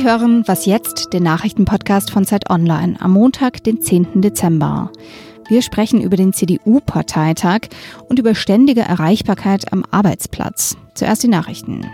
Sie hören Was jetzt, den Nachrichtenpodcast von Zeit Online am Montag, den 10. Dezember. Wir sprechen über den CDU-Parteitag und über ständige Erreichbarkeit am Arbeitsplatz. Zuerst die Nachrichten.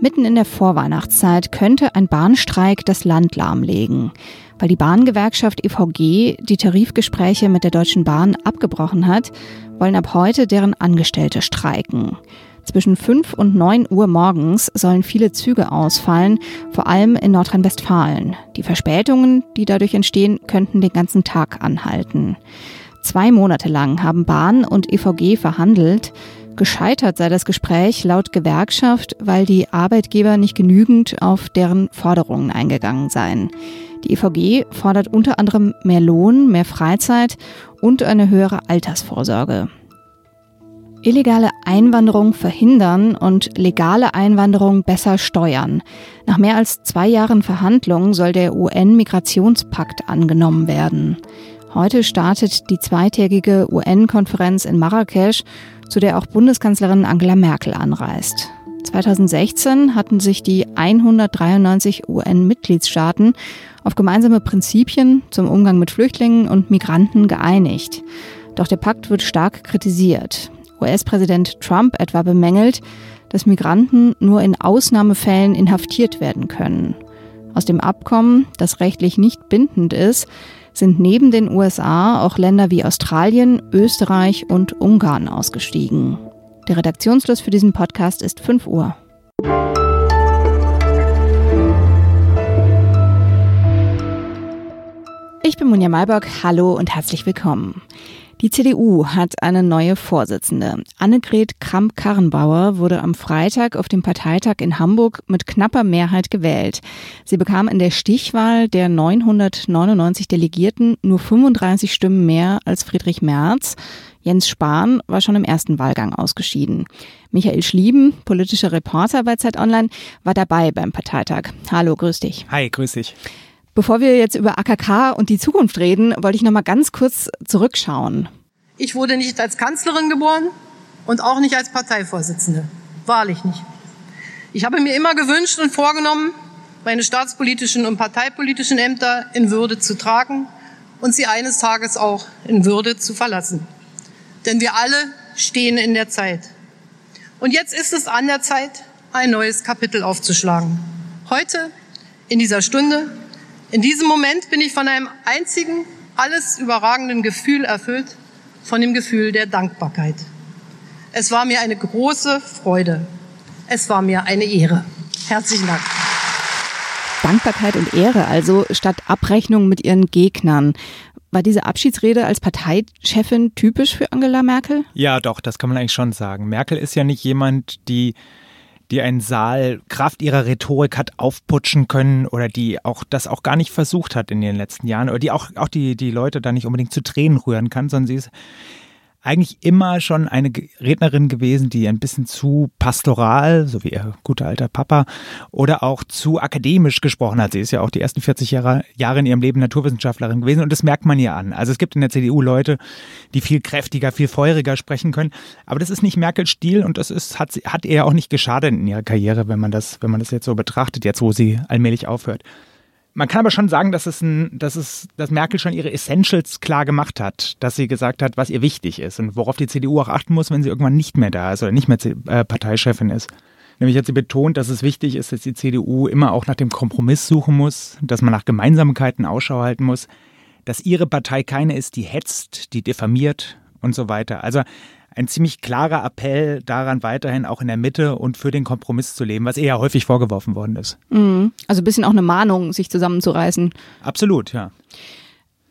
Mitten in der Vorweihnachtszeit könnte ein Bahnstreik das Land lahmlegen. Weil die Bahngewerkschaft EVG die Tarifgespräche mit der Deutschen Bahn abgebrochen hat, wollen ab heute deren Angestellte streiken. Zwischen 5 und 9 Uhr morgens sollen viele Züge ausfallen, vor allem in Nordrhein-Westfalen. Die Verspätungen, die dadurch entstehen, könnten den ganzen Tag anhalten. Zwei Monate lang haben Bahn und EVG verhandelt. Gescheitert sei das Gespräch laut Gewerkschaft, weil die Arbeitgeber nicht genügend auf deren Forderungen eingegangen seien. Die EVG fordert unter anderem mehr Lohn, mehr Freizeit und eine höhere Altersvorsorge. Illegale Einwanderung verhindern und legale Einwanderung besser steuern. Nach mehr als zwei Jahren Verhandlungen soll der UN-Migrationspakt angenommen werden. Heute startet die zweitägige UN-Konferenz in Marrakesch, zu der auch Bundeskanzlerin Angela Merkel anreist. 2016 hatten sich die 193 UN-Mitgliedstaaten auf gemeinsame Prinzipien zum Umgang mit Flüchtlingen und Migranten geeinigt. Doch der Pakt wird stark kritisiert. US-Präsident Trump etwa bemängelt, dass Migranten nur in Ausnahmefällen inhaftiert werden können. Aus dem Abkommen, das rechtlich nicht bindend ist, sind neben den USA auch Länder wie Australien, Österreich und Ungarn ausgestiegen. Der Redaktionsschluss für diesen Podcast ist 5 Uhr. Ich bin Munja Malbock, hallo und herzlich willkommen. Die CDU hat eine neue Vorsitzende. Annegret Kramp-Karrenbauer wurde am Freitag auf dem Parteitag in Hamburg mit knapper Mehrheit gewählt. Sie bekam in der Stichwahl der 999 Delegierten nur 35 Stimmen mehr als Friedrich Merz. Jens Spahn war schon im ersten Wahlgang ausgeschieden. Michael Schlieben, politischer Reporter bei Zeit Online, war dabei beim Parteitag. Hallo, grüß dich. Hi, grüß dich. Bevor wir jetzt über AKK und die Zukunft reden, wollte ich noch mal ganz kurz zurückschauen. Ich wurde nicht als Kanzlerin geboren und auch nicht als Parteivorsitzende. Wahrlich nicht. Ich habe mir immer gewünscht und vorgenommen, meine staatspolitischen und parteipolitischen Ämter in Würde zu tragen und sie eines Tages auch in Würde zu verlassen. Denn wir alle stehen in der Zeit. Und jetzt ist es an der Zeit, ein neues Kapitel aufzuschlagen. Heute, in dieser Stunde, in diesem Moment bin ich von einem einzigen, alles überragenden Gefühl erfüllt, von dem Gefühl der Dankbarkeit. Es war mir eine große Freude. Es war mir eine Ehre. Herzlichen Dank. Dankbarkeit und Ehre, also statt Abrechnung mit ihren Gegnern. War diese Abschiedsrede als Parteichefin typisch für Angela Merkel? Ja, doch, das kann man eigentlich schon sagen. Merkel ist ja nicht jemand, die die einen Saal Kraft ihrer Rhetorik hat aufputschen können oder die auch das auch gar nicht versucht hat in den letzten Jahren oder die auch, auch die, die Leute da nicht unbedingt zu Tränen rühren kann, sondern sie ist eigentlich immer schon eine Rednerin gewesen, die ein bisschen zu pastoral, so wie ihr guter alter Papa, oder auch zu akademisch gesprochen hat. Sie ist ja auch die ersten 40 Jahre, Jahre in ihrem Leben Naturwissenschaftlerin gewesen und das merkt man ihr an. Also es gibt in der CDU Leute, die viel kräftiger, viel feuriger sprechen können, aber das ist nicht Merkels Stil und das ist, hat, hat ihr auch nicht geschadet in ihrer Karriere, wenn man das, wenn man das jetzt so betrachtet, jetzt wo sie allmählich aufhört. Man kann aber schon sagen, dass es ein, dass es, dass Merkel schon ihre Essentials klar gemacht hat, dass sie gesagt hat, was ihr wichtig ist und worauf die CDU auch achten muss, wenn sie irgendwann nicht mehr da ist oder nicht mehr äh, Parteichefin ist. Nämlich hat sie betont, dass es wichtig ist, dass die CDU immer auch nach dem Kompromiss suchen muss, dass man nach Gemeinsamkeiten Ausschau halten muss, dass ihre Partei keine ist, die hetzt, die diffamiert und so weiter. Also ein ziemlich klarer Appell daran, weiterhin auch in der Mitte und für den Kompromiss zu leben, was eher häufig vorgeworfen worden ist. Mhm. Also ein bisschen auch eine Mahnung, sich zusammenzureißen. Absolut, ja.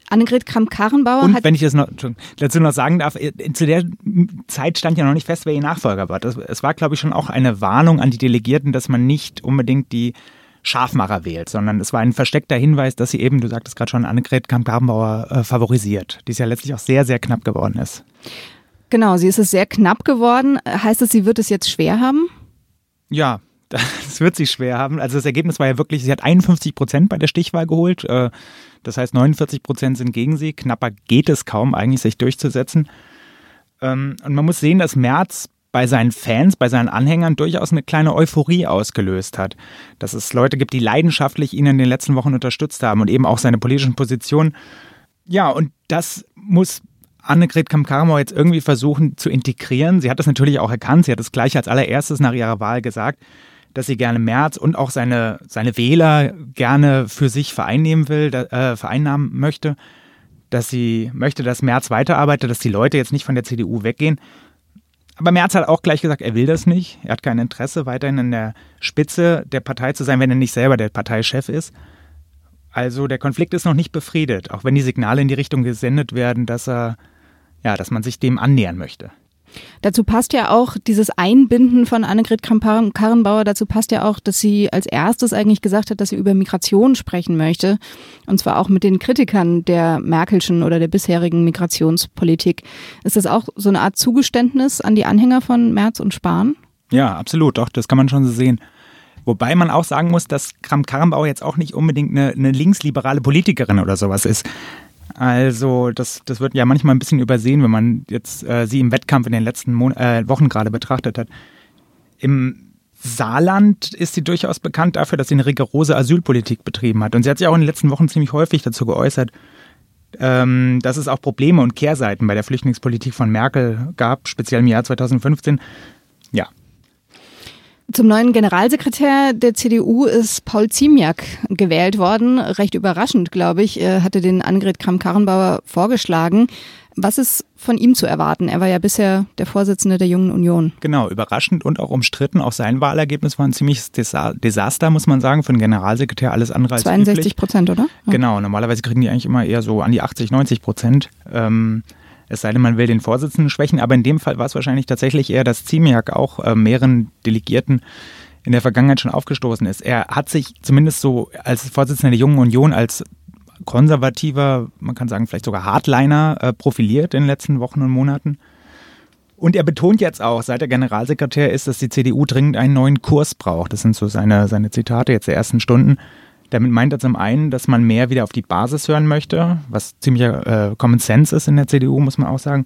Annegret Kramp-Karrenbauer Und wenn ich das noch, dazu noch sagen darf, äh, zu der Zeit stand ja noch nicht fest, wer ihr Nachfolger war. Das, es war, glaube ich, schon auch eine Warnung an die Delegierten, dass man nicht unbedingt die Scharfmacher wählt, sondern es war ein versteckter Hinweis, dass sie eben, du sagtest gerade schon, Annegret Kramp-Karrenbauer äh, favorisiert, die es ja letztlich auch sehr, sehr knapp geworden ist. Genau, sie ist es sehr knapp geworden. Heißt das, sie wird es jetzt schwer haben? Ja, das wird sie schwer haben. Also das Ergebnis war ja wirklich, sie hat 51 Prozent bei der Stichwahl geholt. Äh, das heißt, 49 Prozent sind gegen sie. Knapper geht es kaum eigentlich, sich durchzusetzen. Ähm, und man muss sehen, dass Merz bei seinen Fans, bei seinen Anhängern durchaus eine kleine Euphorie ausgelöst hat. Dass es Leute gibt, die leidenschaftlich ihn in den letzten Wochen unterstützt haben und eben auch seine politischen Positionen. Ja, und das muss Annegret Kamm-Karrenbauer jetzt irgendwie versuchen zu integrieren. Sie hat das natürlich auch erkannt. Sie hat es gleich als allererstes nach ihrer Wahl gesagt, dass sie gerne Merz und auch seine, seine Wähler gerne für sich vereinnehmen will, äh, vereinnahmen möchte. Dass sie möchte, dass Merz weiterarbeitet, dass die Leute jetzt nicht von der CDU weggehen. Aber Merz hat auch gleich gesagt, er will das nicht. Er hat kein Interesse, weiterhin in der Spitze der Partei zu sein, wenn er nicht selber der Parteichef ist. Also der Konflikt ist noch nicht befriedet, auch wenn die Signale in die Richtung gesendet werden, dass er, ja, dass man sich dem annähern möchte. Dazu passt ja auch dieses Einbinden von Annegret Kramp-Karrenbauer, dazu passt ja auch, dass sie als erstes eigentlich gesagt hat, dass sie über Migration sprechen möchte. Und zwar auch mit den Kritikern der Merkelschen oder der bisherigen Migrationspolitik. Ist das auch so eine Art Zugeständnis an die Anhänger von Merz und Spahn? Ja, absolut, doch, das kann man schon so sehen. Wobei man auch sagen muss, dass Kramp-Karrenbauer jetzt auch nicht unbedingt eine, eine linksliberale Politikerin oder sowas ist. Also das, das wird ja manchmal ein bisschen übersehen, wenn man jetzt äh, sie im Wettkampf in den letzten Mon äh, Wochen gerade betrachtet hat. Im Saarland ist sie durchaus bekannt dafür, dass sie eine rigorose Asylpolitik betrieben hat. Und sie hat sich auch in den letzten Wochen ziemlich häufig dazu geäußert, ähm, dass es auch Probleme und Kehrseiten bei der Flüchtlingspolitik von Merkel gab, speziell im Jahr 2015. Ja, zum neuen Generalsekretär der CDU ist Paul Ziemiak gewählt worden. Recht überraschend, glaube ich, er hatte den Annegret Kramp-Karrenbauer vorgeschlagen. Was ist von ihm zu erwarten? Er war ja bisher der Vorsitzende der Jungen Union. Genau, überraschend und auch umstritten. Auch sein Wahlergebnis war ein ziemliches Desaster, muss man sagen, für einen Generalsekretär. Alles andere als 62 Prozent, oder? Ja. Genau, normalerweise kriegen die eigentlich immer eher so an die 80, 90 Prozent. Ähm, es sei denn, man will den Vorsitzenden schwächen, aber in dem Fall war es wahrscheinlich tatsächlich eher, dass Ziemiak auch äh, mehreren Delegierten in der Vergangenheit schon aufgestoßen ist. Er hat sich zumindest so als Vorsitzender der Jungen Union als konservativer, man kann sagen vielleicht sogar Hardliner äh, profiliert in den letzten Wochen und Monaten. Und er betont jetzt auch, seit er Generalsekretär ist, dass die CDU dringend einen neuen Kurs braucht. Das sind so seine, seine Zitate jetzt der ersten Stunden. Damit meint er zum einen, dass man mehr wieder auf die Basis hören möchte, was ziemlicher äh, Common Sense ist in der CDU, muss man auch sagen.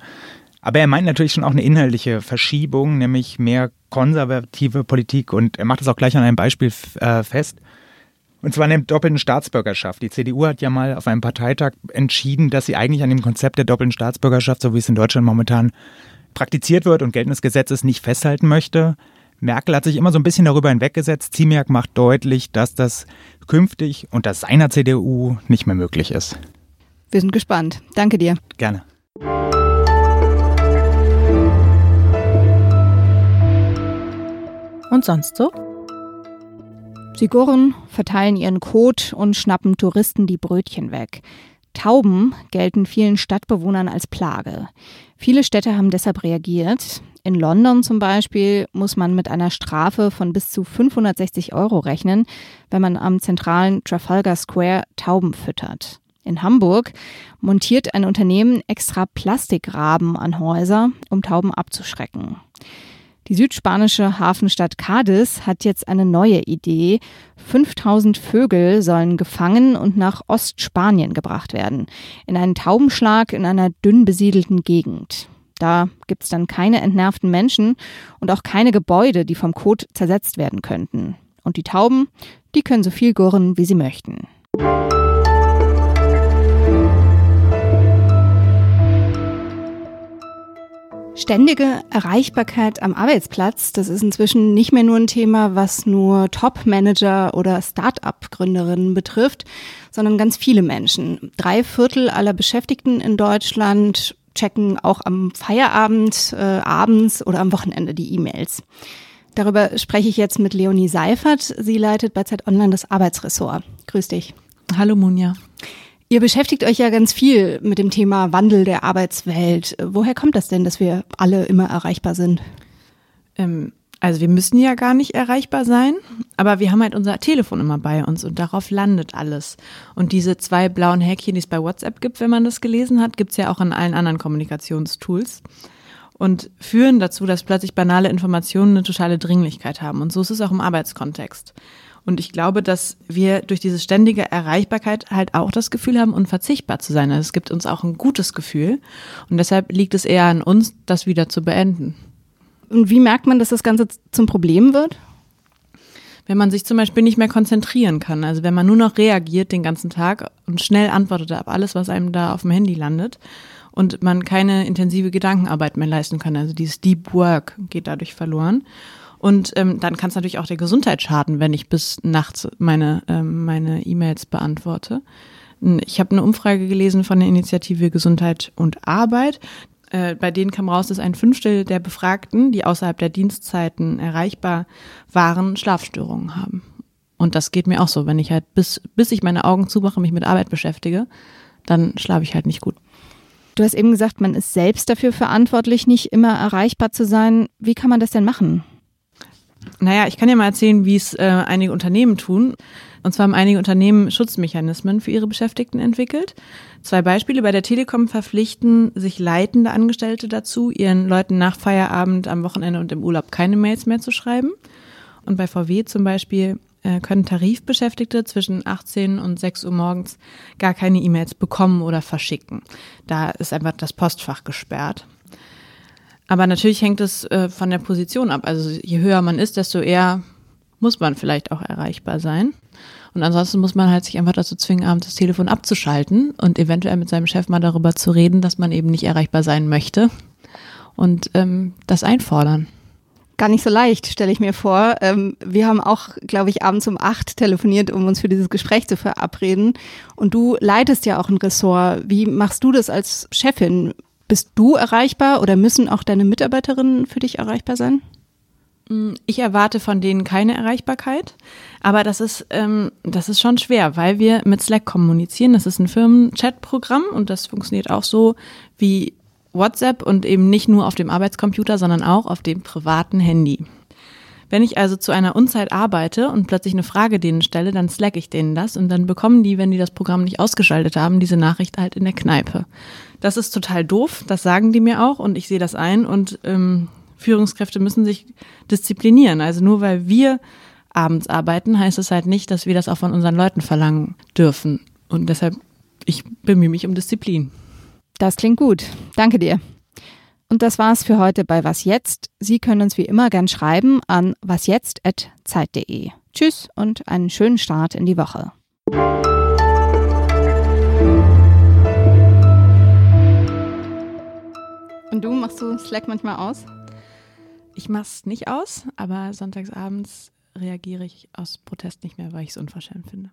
Aber er meint natürlich schon auch eine inhaltliche Verschiebung, nämlich mehr konservative Politik. Und er macht das auch gleich an einem Beispiel äh, fest. Und zwar an der doppelten Staatsbürgerschaft. Die CDU hat ja mal auf einem Parteitag entschieden, dass sie eigentlich an dem Konzept der doppelten Staatsbürgerschaft, so wie es in Deutschland momentan praktiziert wird und geltendes Gesetzes nicht festhalten möchte. Merkel hat sich immer so ein bisschen darüber hinweggesetzt. Ziemiak macht deutlich, dass das künftig unter seiner CDU nicht mehr möglich ist. Wir sind gespannt. Danke dir. Gerne. Und sonst so? Sie gurren, verteilen ihren Kot und schnappen Touristen die Brötchen weg. Tauben gelten vielen Stadtbewohnern als Plage. Viele Städte haben deshalb reagiert. In London zum Beispiel muss man mit einer Strafe von bis zu 560 Euro rechnen, wenn man am zentralen Trafalgar Square Tauben füttert. In Hamburg montiert ein Unternehmen extra Plastikraben an Häuser, um Tauben abzuschrecken. Die südspanische Hafenstadt Cadiz hat jetzt eine neue Idee. 5000 Vögel sollen gefangen und nach Ostspanien gebracht werden. In einen Taubenschlag in einer dünn besiedelten Gegend. Da gibt es dann keine entnervten Menschen und auch keine Gebäude, die vom Kot zersetzt werden könnten. Und die Tauben, die können so viel gurren, wie sie möchten. Ständige Erreichbarkeit am Arbeitsplatz, das ist inzwischen nicht mehr nur ein Thema, was nur Top-Manager oder Start-up-Gründerinnen betrifft, sondern ganz viele Menschen. Drei Viertel aller Beschäftigten in Deutschland checken auch am Feierabend, äh, abends oder am Wochenende die E-Mails. Darüber spreche ich jetzt mit Leonie Seifert. Sie leitet bei Zeit Online das Arbeitsressort. Grüß dich. Hallo Munja. Ihr beschäftigt euch ja ganz viel mit dem Thema Wandel der Arbeitswelt. Woher kommt das denn, dass wir alle immer erreichbar sind? Ähm, also wir müssen ja gar nicht erreichbar sein, aber wir haben halt unser Telefon immer bei uns und darauf landet alles. Und diese zwei blauen Häkchen, die es bei WhatsApp gibt, wenn man das gelesen hat, gibt es ja auch in allen anderen Kommunikationstools und führen dazu, dass plötzlich banale Informationen eine totale Dringlichkeit haben. Und so ist es auch im Arbeitskontext. Und ich glaube, dass wir durch diese ständige Erreichbarkeit halt auch das Gefühl haben, unverzichtbar zu sein. Also es gibt uns auch ein gutes Gefühl. Und deshalb liegt es eher an uns, das wieder zu beenden. Und wie merkt man, dass das Ganze zum Problem wird? Wenn man sich zum Beispiel nicht mehr konzentrieren kann, also wenn man nur noch reagiert den ganzen Tag und schnell antwortet auf alles, was einem da auf dem Handy landet und man keine intensive Gedankenarbeit mehr leisten kann, also dieses Deep Work geht dadurch verloren. Und ähm, dann kann es natürlich auch der Gesundheit schaden, wenn ich bis nachts meine ähm, meine E-Mails beantworte. Ich habe eine Umfrage gelesen von der Initiative Gesundheit und Arbeit. Äh, bei denen kam raus, dass ein Fünftel der Befragten, die außerhalb der Dienstzeiten erreichbar waren, Schlafstörungen haben. Und das geht mir auch so. Wenn ich halt bis, bis ich meine Augen zumache, mich mit Arbeit beschäftige, dann schlafe ich halt nicht gut. Du hast eben gesagt, man ist selbst dafür verantwortlich, nicht immer erreichbar zu sein. Wie kann man das denn machen? Naja, ich kann ja mal erzählen, wie es äh, einige Unternehmen tun. Und zwar haben einige Unternehmen Schutzmechanismen für ihre Beschäftigten entwickelt. Zwei Beispiele. Bei der Telekom verpflichten sich leitende Angestellte dazu, ihren Leuten nach Feierabend, am Wochenende und im Urlaub keine Mails mehr zu schreiben. Und bei VW zum Beispiel äh, können Tarifbeschäftigte zwischen 18 und 6 Uhr morgens gar keine E-Mails bekommen oder verschicken. Da ist einfach das Postfach gesperrt. Aber natürlich hängt es äh, von der Position ab. Also je höher man ist, desto eher muss man vielleicht auch erreichbar sein. Und ansonsten muss man halt sich einfach dazu zwingen, abends das Telefon abzuschalten und eventuell mit seinem Chef mal darüber zu reden, dass man eben nicht erreichbar sein möchte und ähm, das einfordern. Gar nicht so leicht, stelle ich mir vor. Ähm, wir haben auch, glaube ich, abends um acht telefoniert, um uns für dieses Gespräch zu verabreden. Und du leitest ja auch ein Ressort. Wie machst du das als Chefin? Bist du erreichbar oder müssen auch deine Mitarbeiterinnen für dich erreichbar sein? Mm, ich erwarte von denen keine Erreichbarkeit, aber das ist, ähm, das ist schon schwer, weil wir mit Slack kommunizieren. Das ist ein Firmen-Chat-Programm und das funktioniert auch so wie WhatsApp und eben nicht nur auf dem Arbeitscomputer, sondern auch auf dem privaten Handy. Wenn ich also zu einer Unzeit arbeite und plötzlich eine Frage denen stelle, dann slack ich denen das und dann bekommen die, wenn die das Programm nicht ausgeschaltet haben, diese Nachricht halt in der Kneipe. Das ist total doof, das sagen die mir auch und ich sehe das ein und ähm, Führungskräfte müssen sich disziplinieren. Also nur weil wir abends arbeiten, heißt es halt nicht, dass wir das auch von unseren Leuten verlangen dürfen. Und deshalb, ich bemühe mich um Disziplin. Das klingt gut. Danke dir. Und das war's für heute bei Was Jetzt. Sie können uns wie immer gern schreiben an wasjetzt.zeit.de. Tschüss und einen schönen Start in die Woche. Und du, machst du Slack manchmal aus? Ich mach's nicht aus, aber sonntagsabends reagiere ich aus Protest nicht mehr, weil ich es unverschämt finde.